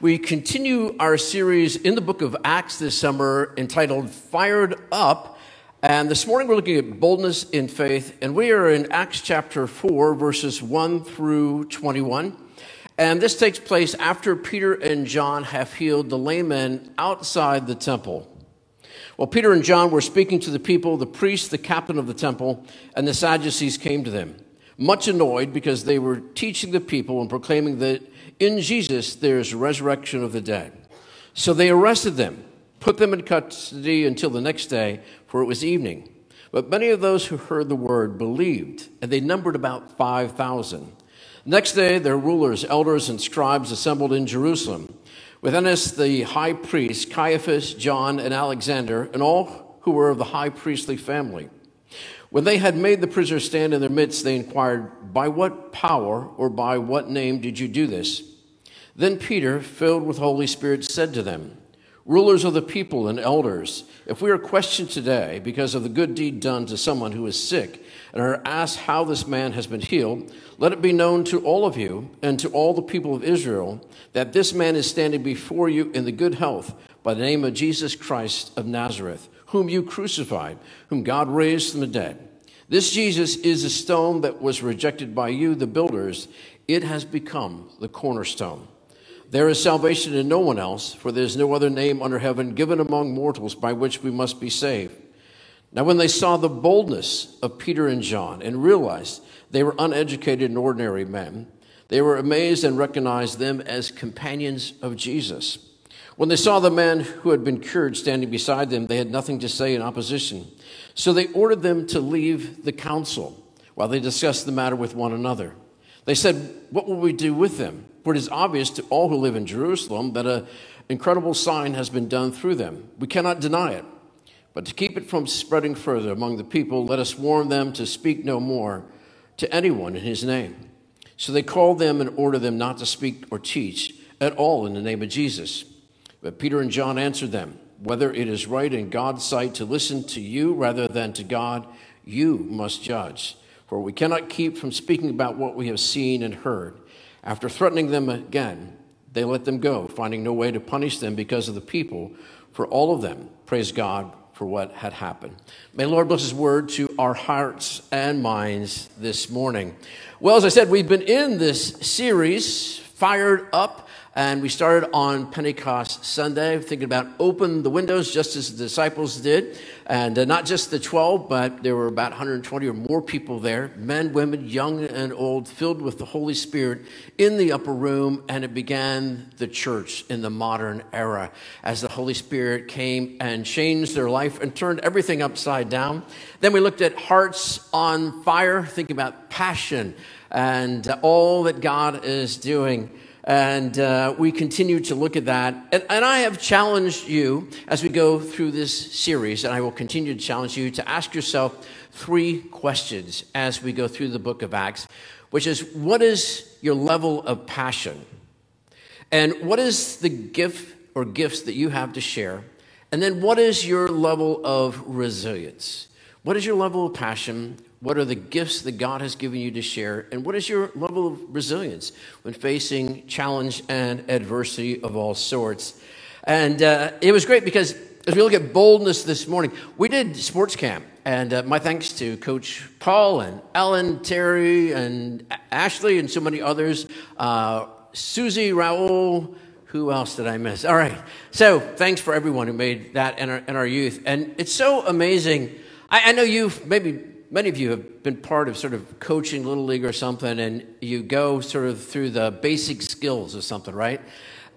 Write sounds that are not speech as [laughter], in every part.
We continue our series in the book of Acts this summer entitled Fired Up. And this morning we're looking at boldness in faith, and we are in Acts chapter 4, verses 1 through 21. And this takes place after Peter and John have healed the layman outside the temple. While Peter and John were speaking to the people, the priest, the captain of the temple, and the Sadducees came to them, much annoyed because they were teaching the people and proclaiming that in Jesus, there's resurrection of the dead. So they arrested them, put them in custody until the next day, for it was evening. But many of those who heard the word believed, and they numbered about 5,000. Next day, their rulers, elders, and scribes assembled in Jerusalem, with Annas the high priest, Caiaphas, John, and Alexander, and all who were of the high priestly family. When they had made the prisoners stand in their midst, they inquired, By what power or by what name did you do this? Then Peter, filled with Holy Spirit, said to them, Rulers of the people and elders, if we are questioned today because of the good deed done to someone who is sick, and are asked how this man has been healed, let it be known to all of you and to all the people of Israel that this man is standing before you in the good health by the name of Jesus Christ of Nazareth, whom you crucified, whom God raised from the dead. This Jesus is a stone that was rejected by you, the builders. It has become the cornerstone. There is salvation in no one else, for there is no other name under heaven given among mortals by which we must be saved. Now, when they saw the boldness of Peter and John and realized they were uneducated and ordinary men, they were amazed and recognized them as companions of Jesus. When they saw the man who had been cured standing beside them, they had nothing to say in opposition. So they ordered them to leave the council while they discussed the matter with one another. They said, What will we do with them? For it is obvious to all who live in Jerusalem that an incredible sign has been done through them. We cannot deny it. But to keep it from spreading further among the people, let us warn them to speak no more to anyone in his name. So they called them and ordered them not to speak or teach at all in the name of Jesus. But Peter and John answered them whether it is right in God's sight to listen to you rather than to God, you must judge. For we cannot keep from speaking about what we have seen and heard. After threatening them again, they let them go, finding no way to punish them because of the people. For all of them, praise God for what had happened. May the Lord bless His word to our hearts and minds this morning. Well, as I said, we've been in this series, Fired Up. And we started on Pentecost Sunday, thinking about open the windows just as the disciples did. And uh, not just the 12, but there were about 120 or more people there men, women, young and old, filled with the Holy Spirit in the upper room. And it began the church in the modern era as the Holy Spirit came and changed their life and turned everything upside down. Then we looked at hearts on fire, thinking about passion and uh, all that God is doing. And uh, we continue to look at that. And, and, I have challenged you as we go through this series, and I will continue to challenge you to ask yourself three questions as we go through the book of Acts, which is what is your level of passion? And what is the gift or gifts that you have to share? And then what is your level of resilience? What is your level of passion? What are the gifts that God has given you to share? And what is your level of resilience when facing challenge and adversity of all sorts? And uh, it was great because as we look at boldness this morning, we did sports camp. And uh, my thanks to Coach Paul and Ellen, Terry, and Ashley, and so many others. Uh, Susie, Raul, who else did I miss? All right. So thanks for everyone who made that in our, in our youth. And it's so amazing. I, I know you've maybe many of you have been part of sort of coaching little league or something and you go sort of through the basic skills or something right?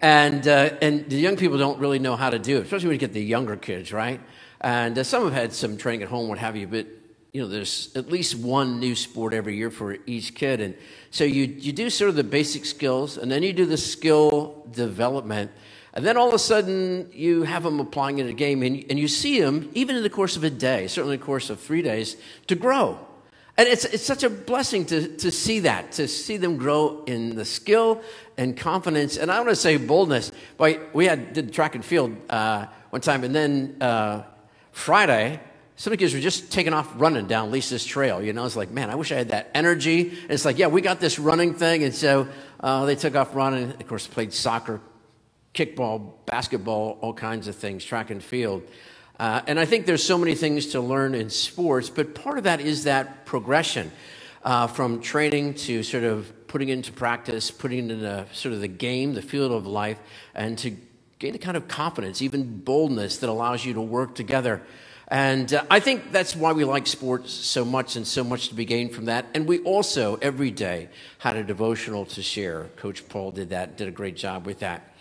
And uh, and the young people don't really know how to do it especially when you get the younger kids right? And uh, some have had some training at home what have you but you know there's at least one new sport every year for each kid. And so you you do sort of the basic skills and then you do the skill development and then all of a sudden, you have them applying in a game, and, and you see them, even in the course of a day, certainly in the course of three days, to grow. And it's, it's such a blessing to, to see that, to see them grow in the skill and confidence. And I want to say boldness. But we had, did track and field uh, one time, and then uh, Friday, some of the kids were just taking off running down Lisa's trail. You know, it's like, man, I wish I had that energy. And it's like, yeah, we got this running thing. And so uh, they took off running. Of course, played soccer kickball, basketball, all kinds of things, track and field. Uh, and I think there's so many things to learn in sports, but part of that is that progression uh, from training to sort of putting into practice, putting into the, sort of the game, the field of life, and to gain a kind of confidence, even boldness that allows you to work together. And uh, I think that's why we like sports so much and so much to be gained from that. And we also, every day, had a devotional to share. Coach Paul did that, did a great job with that.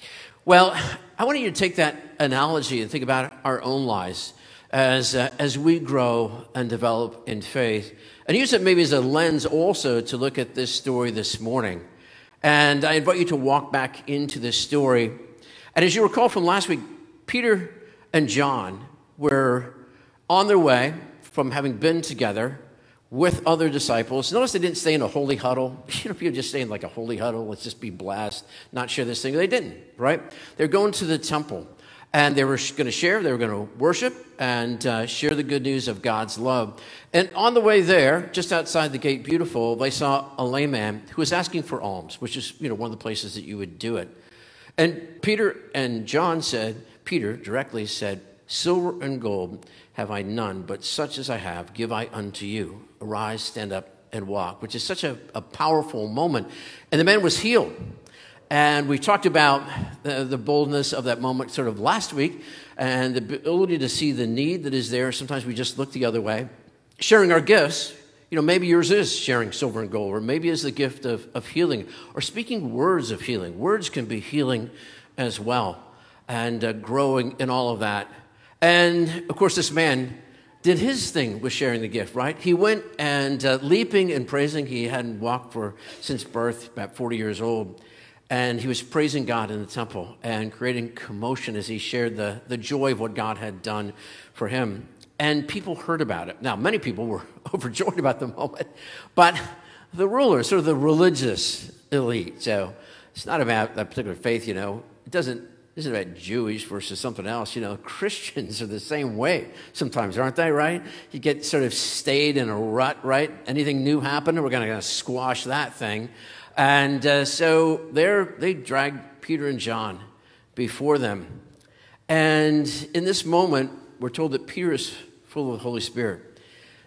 Well, I want you to take that analogy and think about our own lives as, uh, as we grow and develop in faith. And use it maybe as a lens also to look at this story this morning. And I invite you to walk back into this story. And as you recall from last week, Peter and John were on their way from having been together with other disciples. Notice they didn't stay in a holy huddle. [laughs] You know, people just stay in like a holy huddle, let's just be blessed, not share this thing. They didn't, right? They're going to the temple. And they were going to share, they were going to worship and uh, share the good news of God's love. And on the way there, just outside the gate, beautiful, they saw a layman who was asking for alms, which is, you know, one of the places that you would do it. And Peter and John said, Peter directly said, Silver and gold have I none, but such as I have give I unto you. Arise, stand up, and walk, which is such a, a powerful moment. And the man was healed. And we talked about the, the, boldness of that moment sort of last week and the ability to see the need that is there. Sometimes we just look the other way. Sharing our gifts, you know, maybe yours is sharing silver and gold, or maybe is the gift of, of healing, or speaking words of healing. Words can be healing as well, and uh, growing in all of that. And of course, this man did his thing with sharing the gift, right? He went and uh, leaping and praising. He hadn't walked for since birth, about 40 years old and he was praising God in the temple and creating commotion as he shared the, the joy of what God had done for him. And people heard about it. Now, many people were [laughs] overjoyed about the moment, but the rulers, sort of the religious elite, so it's not about that particular faith, you know, it doesn't, this isn't about Jewish versus something else. You know, [laughs] Christians are the same way sometimes, aren't they, right? You get sort of stayed in a rut, right? Anything new happen, we're going to squash that thing. And uh, so they dragged Peter and John before them. And in this moment, we're told that Peter is full of the Holy Spirit.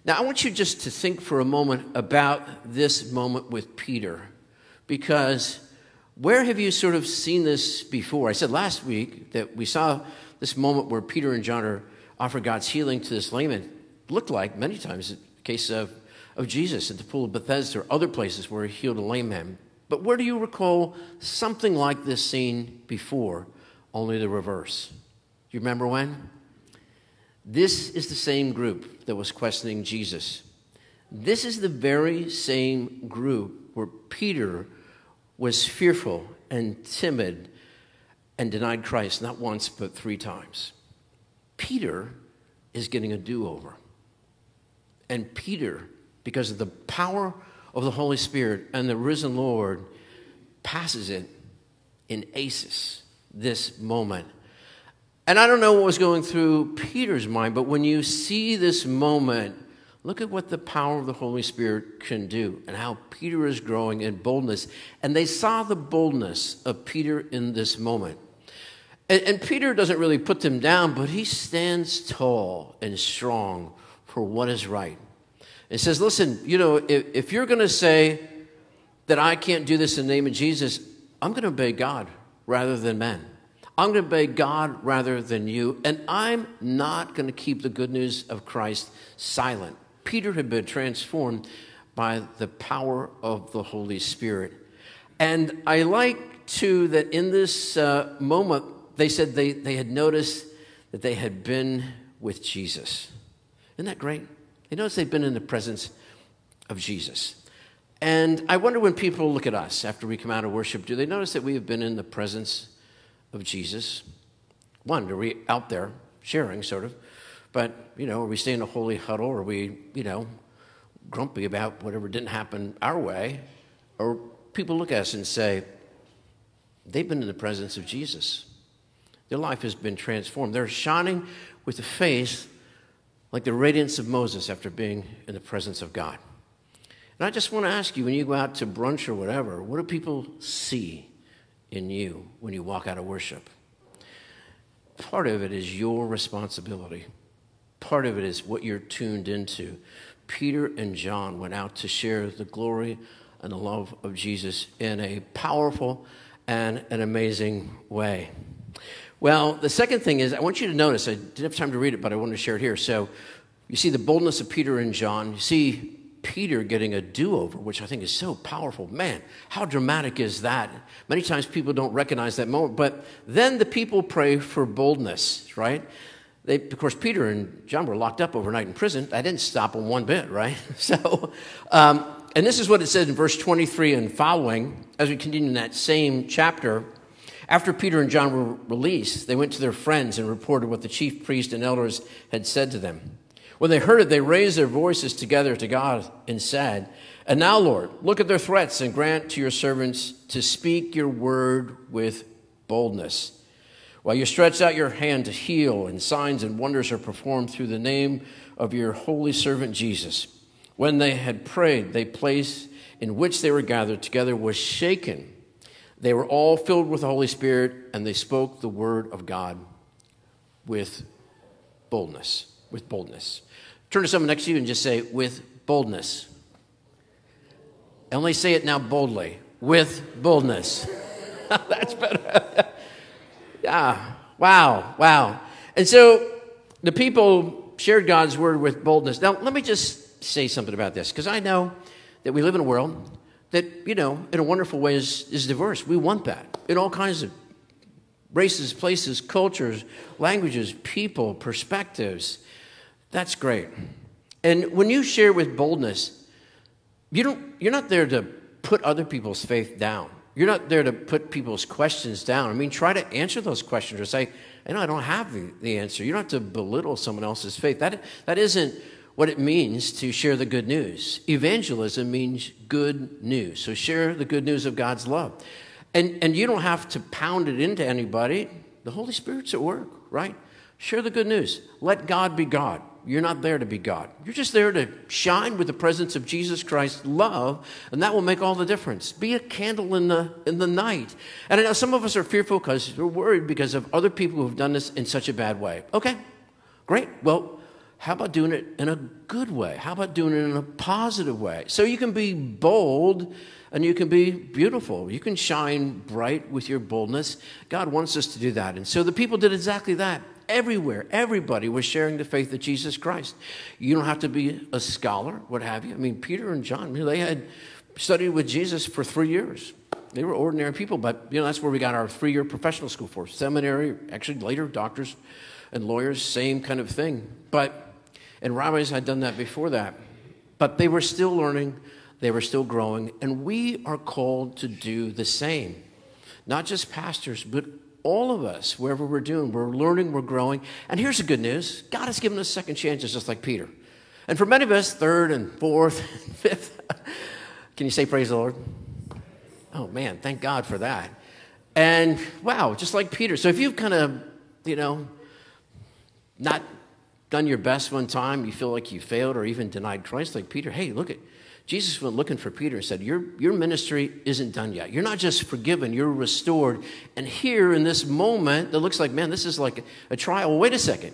Now, I want you just to think for a moment about this moment with Peter, because where have you sort of seen this before? I said last week that we saw this moment where Peter and John are offer God's healing to this layman. Looked like many times the case of of Jesus at the Pool of Bethesda or other places where he healed a lame man. But where do you recall something like this scene before, only the reverse? Do you remember when? This is the same group that was questioning Jesus. This is the very same group where Peter was fearful and timid and denied Christ not once but three times. Peter is getting a do over. And Peter because of the power of the Holy Spirit and the risen Lord passes it in aces this moment. And I don't know what was going through Peter's mind, but when you see this moment, look at what the power of the Holy Spirit can do and how Peter is growing in boldness. And they saw the boldness of Peter in this moment. And, and Peter doesn't really put them down, but he stands tall and strong for what is right. It says, listen, you know, if, if you're going to say that I can't do this in the name of Jesus, I'm going to obey God rather than men. I'm going to obey God rather than you, and I'm not going to keep the good news of Christ silent. Peter had been transformed by the power of the Holy Spirit. And I like, too, that in this uh, moment, they said they, they had noticed that they had been with Jesus. Isn't that great? They notice they've been in the presence of Jesus. And I wonder when people look at us after we come out of worship, do they notice that we have been in the presence of Jesus? One, are we out there sharing, sort of? But, you know, are we staying in a holy huddle? Are we, you know, grumpy about whatever didn't happen our way? Or people look at us and say, they've been in the presence of Jesus. Their life has been transformed. They're shining with the face like the radiance of Moses after being in the presence of God. And I just want to ask you when you go out to brunch or whatever, what do people see in you when you walk out of worship. Part of it is your responsibility. Part of it is what you're tuned into. Peter and John went out to share the glory and the love of Jesus in a powerful and an amazing way. Well, the second thing is, I want you to notice, I didn't have time to read it, but I wanted to share it here. So you see the boldness of Peter and John. You see Peter getting a do over, which I think is so powerful. Man, how dramatic is that? Many times people don't recognize that moment. But then the people pray for boldness, right? They, of course, Peter and John were locked up overnight in prison. That didn't stop them one bit, right? [laughs] So, um, and this is what it says in verse 23 and following, as we continue in that same chapter. After Peter and John were released, they went to their friends and reported what the chief priest and elders had said to them. When they heard it, they raised their voices together to God and said, And now, Lord, look at their threats and grant to your servants to speak your word with boldness. While you stretch out your hand to heal, and signs and wonders are performed through the name of your holy servant Jesus. When they had prayed, the place in which they were gathered together was shaken. They were all filled with the Holy Spirit, and they spoke the word of God with boldness. With boldness. Turn to someone next to you and just say, with boldness. And only say it now boldly. With boldness. [laughs] That's better. Yeah. Wow. Wow. And so the people shared God's word with boldness. Now, let me just say something about this, because I know that we live in a world that, you know, in a wonderful way is, is diverse. We want that in all kinds of races, places, cultures, languages, people, perspectives. That's great. And when you share with boldness, you don't, you're not there to put other people's faith down. You're not there to put people's questions down. I mean, try to answer those questions or say, I know I don't have the, the answer. You don't have to belittle someone else's faith. That, that isn't what it means to share the good news. Evangelism means good news. So share the good news of God's love. And, and you don't have to pound it into anybody. The Holy Spirit's at work, right? Share the good news. Let God be God. You're not there to be God. You're just there to shine with the presence of Jesus Christ's love, and that will make all the difference. Be a candle in the, in the night. And I know some of us are fearful because we're worried because of other people who've done this in such a bad way. Okay, great. Well, how about doing it in a good way? How about doing it in a positive way? So you can be bold and you can be beautiful. You can shine bright with your boldness. God wants us to do that. And so the people did exactly that. Everywhere, everybody was sharing the faith of Jesus Christ. You don't have to be a scholar, what have you. I mean, Peter and John, they had studied with Jesus for three years. They were ordinary people, but you know that's where we got our three-year professional school for seminary. Actually, later doctors and lawyers, same kind of thing. But and rabbis had done that before that, but they were still learning, they were still growing, and we are called to do the same. Not just pastors, but all of us, wherever we're doing, we're learning, we're growing. And here's the good news God has given us second chances, just like Peter. And for many of us, third and fourth [laughs] and fifth. [laughs] Can you say praise the Lord? Oh man, thank God for that. And wow, just like Peter. So if you've kind of, you know, not done your best one time, you feel like you failed or even denied Christ like Peter, hey, look at Jesus went looking for Peter and said, your, your ministry isn't done yet. You're not just forgiven, you're restored. And here in this moment that looks like, man, this is like a, trial. Wait a second.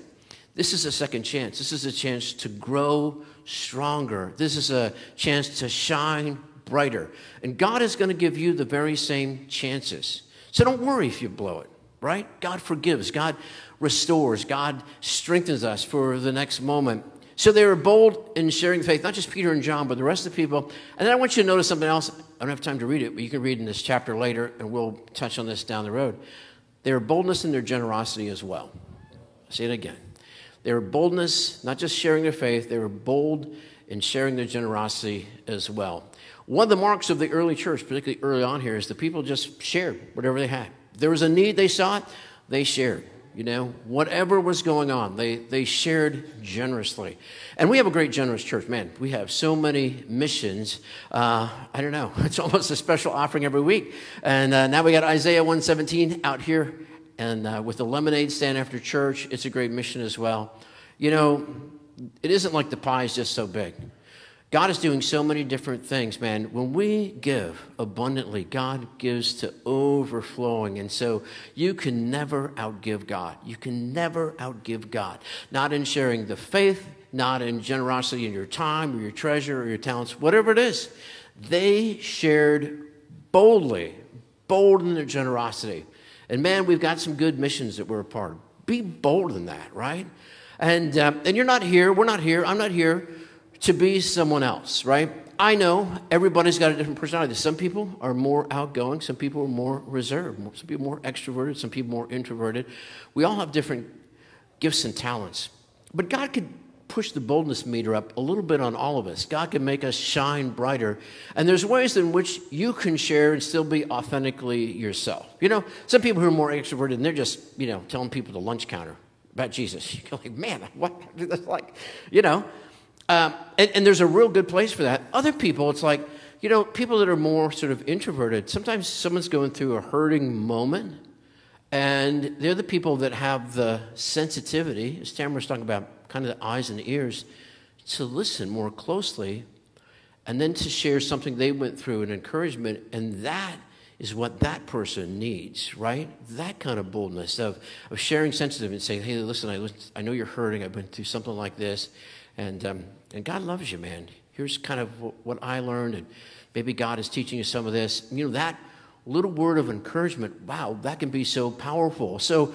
This is a second chance. This is a chance to grow stronger. This is a chance to shine brighter. And God is going to give you the very same chances. So don't worry if you blow it, right? God forgives, God restores, God strengthens us for the next moment. So they were bold in sharing the faith, not just Peter and John, but the rest of the people. And then I want you to notice something else. I don't have time to read it, but you can read in this chapter later, and we'll touch on this down the road. They were boldness in their generosity as well. I'll say it again. They were boldness, not just sharing their faith, they were bold in sharing their generosity as well. One of the marks of the early church, particularly early on here, is the people just shared whatever they had. There was a need they saw it, they shared. You know, whatever was going on, they, they shared generously. And we have a great generous church. Man, we have so many missions. Uh, I don't know. [laughs] It's almost a special offering every week. And uh, now we got Isaiah 117 out here. And uh, with the lemonade stand after church, it's a great mission as well. You know, it isn't like the pie is just so big. God is doing so many different things, man. When we give abundantly, God gives to overflowing. And so you can never outgive God. You can never outgive God. Not in sharing the faith, not in generosity in your time or your treasure or your talents, whatever it is. They shared boldly, bold in their generosity. And man, we've got some good missions that we're a part of. Be bold in that, right? And, uh, and you're not here, we're not here, I'm not here to be someone else, right? I know everybody's got a different personality. Some people are more outgoing, some people are more reserved, some people more extroverted, some people more introverted. We all have different gifts and talents. But God could push the boldness meter up a little bit on all of us. God can make us shine brighter. And there's ways in which you can share and still be authentically yourself. You know, some people who are more extroverted and they're just, you know, telling people the lunch counter about Jesus. [laughs] You're like, man, what? [laughs] That's like, you know. Um, and, and there's a real good place for that. Other people, it's like, you know, people that are more sort of introverted, sometimes someone's going through a hurting moment, and they're the people that have the sensitivity, as Tamara was talking about, kind of the eyes and the ears, to listen more closely, and then to share something they went through, an encouragement, and that is what that person needs, right? That kind of boldness of, of sharing sensitive and saying, hey, listen, I, I know you're hurting. I've been through something like this. And, um, and God loves you, man. Here's kind of what I learned, and maybe God is teaching you some of this. You know, that little word of encouragement, wow, that can be so powerful. So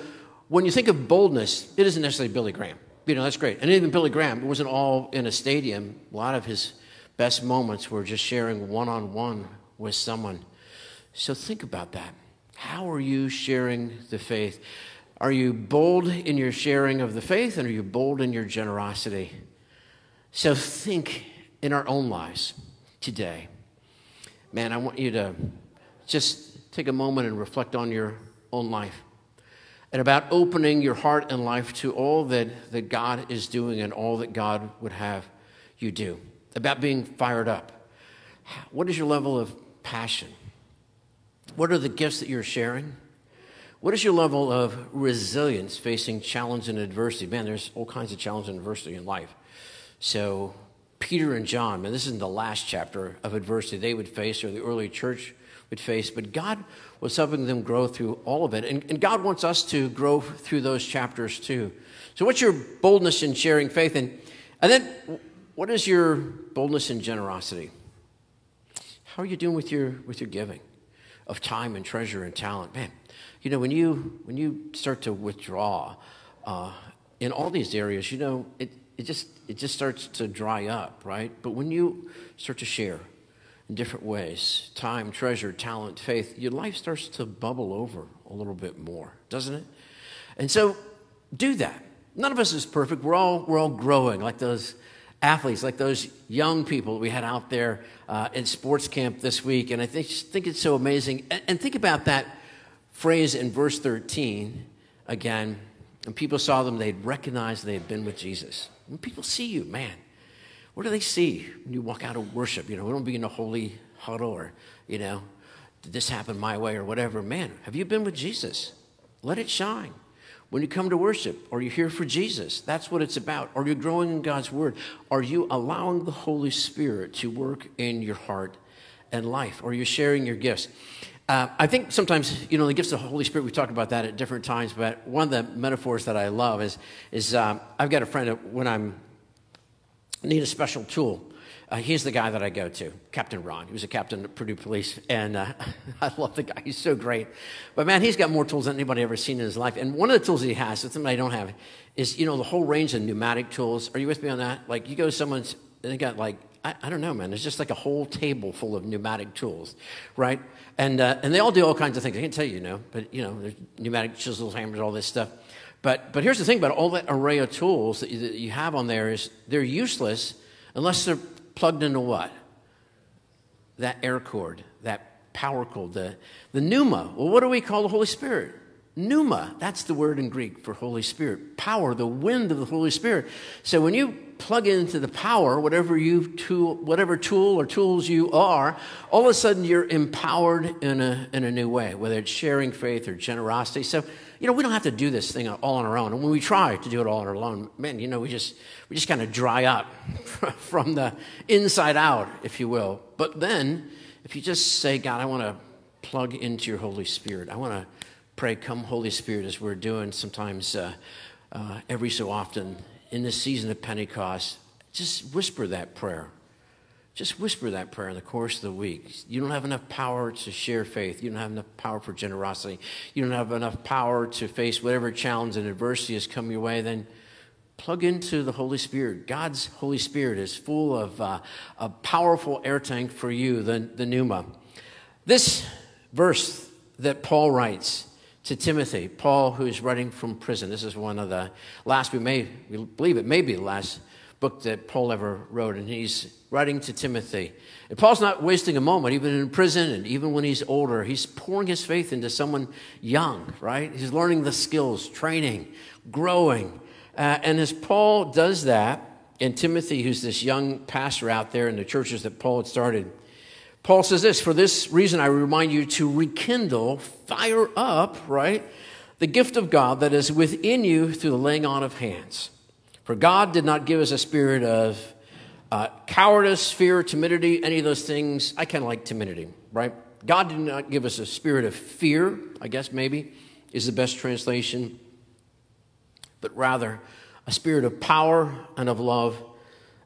when you think of boldness, it isn't necessarily Billy Graham. You know, that's great. And even Billy Graham, it wasn't all in a stadium. A lot of his best moments were just sharing one on one with someone. So think about that. How are you sharing the faith? Are you bold in your sharing of the faith, and are you bold in your generosity? So think in our own lives today. Man, I want you to just take a moment and reflect on your own life and about opening your heart and life to all that, that God is doing and all that God would have you do. About being fired up. What is your level of passion? What are the gifts that you're sharing? What is your level of resilience facing challenge and adversity? Man, there's all kinds of challenge and adversity in life. So, Peter and John, man, this is the last chapter of adversity they would face or the early church would face, but God was helping them grow through all of it. And, and God wants us to grow through those chapters too. So, what's your boldness in sharing faith? And, and then, what is your boldness in generosity? How are you doing with your, with your giving of time and treasure and talent? Man, you know, when you, when you start to withdraw uh, in all these areas, you know, it, it just it just starts to dry up, right? But when you start to share in different ways, time, treasure, talent, faith, your life starts to bubble over a little bit more, doesn't it? And so do that. None of us is perfect. We're all we're all growing like those athletes, like those young people we had out there uh, in sports camp this week. And I think, think it's so amazing. And, and think about that phrase in verse 13 again. And people saw them, they'd recognize they had been with Jesus. When people see you, man, what do they see when you walk out of worship? You know, we don't be in a holy huddle or, you know, did this happen my way or whatever. Man, have you been with Jesus? Let it shine. When you come to worship, are you here for Jesus? That's what it's about. Are you growing in God's Word? Are you allowing the Holy Spirit to work in your heart and life? Are you sharing your gifts? Uh, I think sometimes, you know, the gifts of the Holy Spirit, we talk about that at different times, but one of the metaphors that I love is, is um, I've got a friend that when I'm need a special tool, uh, he's the guy that I go to, Captain Ron. He was a captain at Purdue Police, and uh, [laughs] I love the guy. He's so great. But man, he's got more tools than anybody ever seen in his life. And one of the tools that he has, something I don't have, is you know the whole range of pneumatic tools. Are you with me on that? Like you go to someone's, and they got like I, I don't know, man. It's just like a whole table full of pneumatic tools, right? And, uh, and they all do all kinds of things. I can't tell you, you know, but, you know, there's pneumatic chisels, hammers, all this stuff. But, but here's the thing about all that array of tools that you, that you have on there is they're useless unless they're plugged into what? That air cord, that power cord, the, the pneuma. Well, what do we call the Holy Spirit? Pneuma, that's the word in Greek for Holy Spirit. Power, the wind of the Holy Spirit. So when you plug into the power, whatever you tool, whatever tool or tools you are, all of a sudden you're empowered in a, in a new way, whether it's sharing faith or generosity. So you know, we don't have to do this thing all on our own. And when we try to do it all on our own, man, you know, we just, we just kind of dry up [laughs] from the inside out, if you will. But then, if you just say, God, I want to plug into your Holy Spirit, I want to pray, come Holy Spirit, as we're doing sometimes uh, uh, every so often in this season of Pentecost, just whisper that prayer. Just whisper that prayer in the course of the week. You don't have enough power to share faith. You don't have enough power for generosity. You don't have enough power to face whatever challenge and adversity has come your way. Then plug into the Holy Spirit. God's Holy Spirit is full of uh, a powerful air tank for you, the, the pneuma. This verse that Paul writes to Timothy, Paul, who's writing from prison, this is one of the last, we may we believe it may be the last book that Paul ever wrote, and he's writing to Timothy. And Paul's not wasting a moment, even in prison and even when he's older. He's pouring his faith into someone young, right? He's learning the skills, training, growing. Uh, and as Paul does that, and Timothy, who's this young pastor out there in the churches that Paul had started, Paul says this For this reason, I remind you to rekindle, fire up, right? The gift of God that is within you through the laying on of hands. For God did not give us a spirit of uh, cowardice, fear, timidity, any of those things. I kind of like timidity, right? God did not give us a spirit of fear, I guess maybe is the best translation, but rather a spirit of power and of love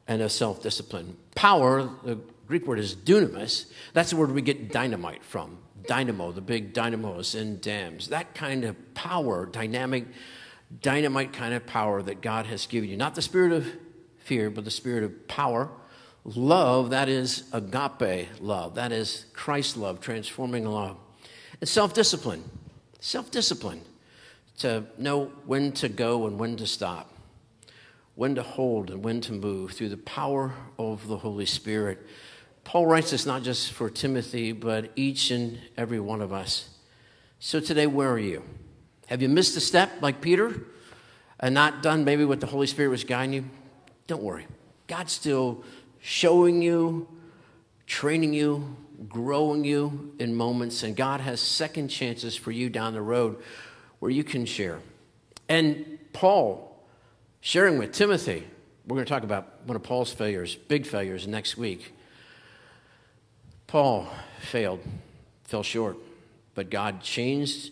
and of self discipline. Power, the Greek word is dunamis. That's the word we get dynamite from. Dynamo, the big dynamos in dams. That kind of power, dynamic dynamite kind of power that God has given you. Not the spirit of fear, but the spirit of power. Love, that is agape love. That is Christ love, transforming love. And self discipline. Self discipline. To know when to go and when to stop, when to hold and when to move through the power of the Holy Spirit. Paul writes this not just for Timothy, but each and every one of us. So today, where are you? Have you missed a step like Peter and not done maybe what the Holy Spirit was guiding you? Don't worry. God's still showing you, training you, growing you in moments, and God has second chances for you down the road where you can share. And Paul, sharing with Timothy, we're going to talk about one of Paul's failures, big failures, next week. Paul failed, fell short, but God changed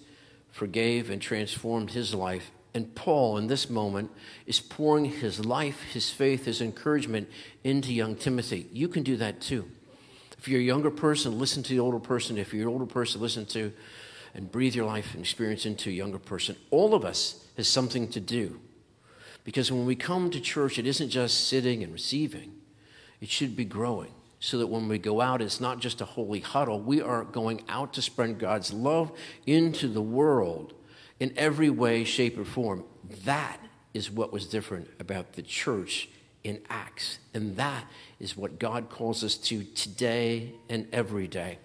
forgave, and transformed his life. And Paul, in this moment, is pouring his life, his faith, his encouragement into young Timothy. You can do that too. If you're a younger person, listen to the older person. If you're an older person, listen to and breathe your life and experience into a younger person. All of us has something to do. Because when we come to church, it isn't just sitting and receiving, it should be growing so that when we go out, it's not just a holy huddle. We are going out to spread God's love into the world in every way, shape, or form. That is what was different about the church in Acts. And that is what God calls us to today and every day.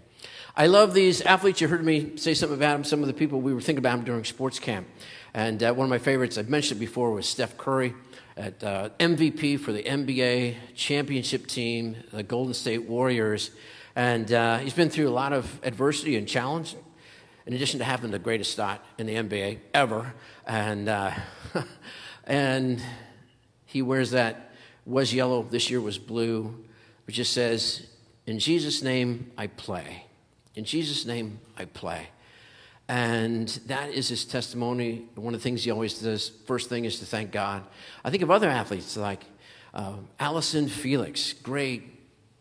I love these athletes. You heard me say something about them, some of the people we were thinking about them during sports camp. And uh, one of my favorites, I've mentioned it before, was Steph Curry at uh, MVP for the NBA championship team, the Golden State Warriors. And uh, he's been through a lot of adversity and challenge, in addition to having the greatest shot in the NBA ever. And, uh, [laughs] and he wears that, was yellow, this year was blue, which just says, In Jesus' name I play. In Jesus' name I play. And that is his testimony. One of the things he always does, first thing is to thank God. I think of other athletes like uh, Allyson Felix, great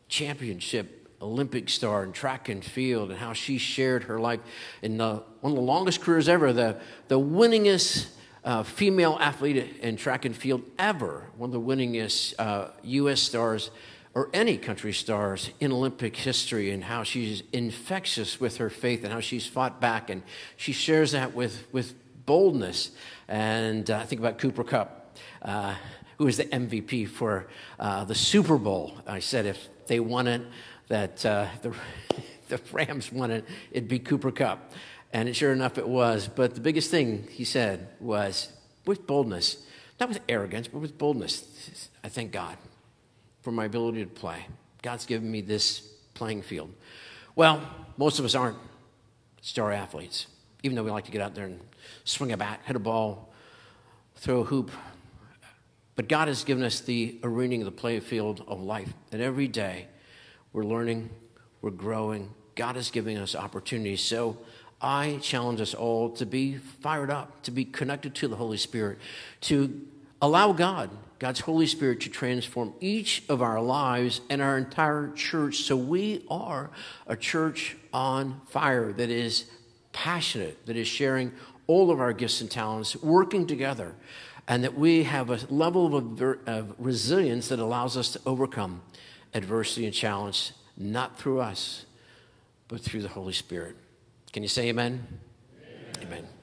championship Olympic star in track and field, and how she shared her life in the, one of the longest careers ever, the, the winningest uh, female athlete in track and field ever, one of the winningest uh, U.S. stars or any country stars in Olympic history and how she's infectious with her faith and how she's fought back. And she shares that with, with boldness. And uh, I think about Cooper Kupp, uh, who was the MVP for uh, the Super Bowl. I said if they won it, that uh, the, [laughs] the Rams won it, it'd be Cooper Kupp. And sure enough, it was. But the biggest thing he said was with boldness, not with arrogance, but with boldness. I thank God for my ability to play. God's given me this playing field. Well, most of us aren't star athletes, even though we like to get out there and swing a bat, hit a ball, throw a hoop. But God has given us the arena, the play field of life. And every day we're learning, we're growing. God is giving us opportunities. So I challenge us all to be fired up, to be connected to the Holy Spirit, to allow God, God's Holy Spirit, to transform each of our lives and our entire church so we are a church on fire that is passionate, that is sharing all of our gifts and talents, working together, and that we have a level of, of resilience that allows us to overcome adversity and challenge, not through us, but through the Holy Spirit. Can you say amen? Amen. amen.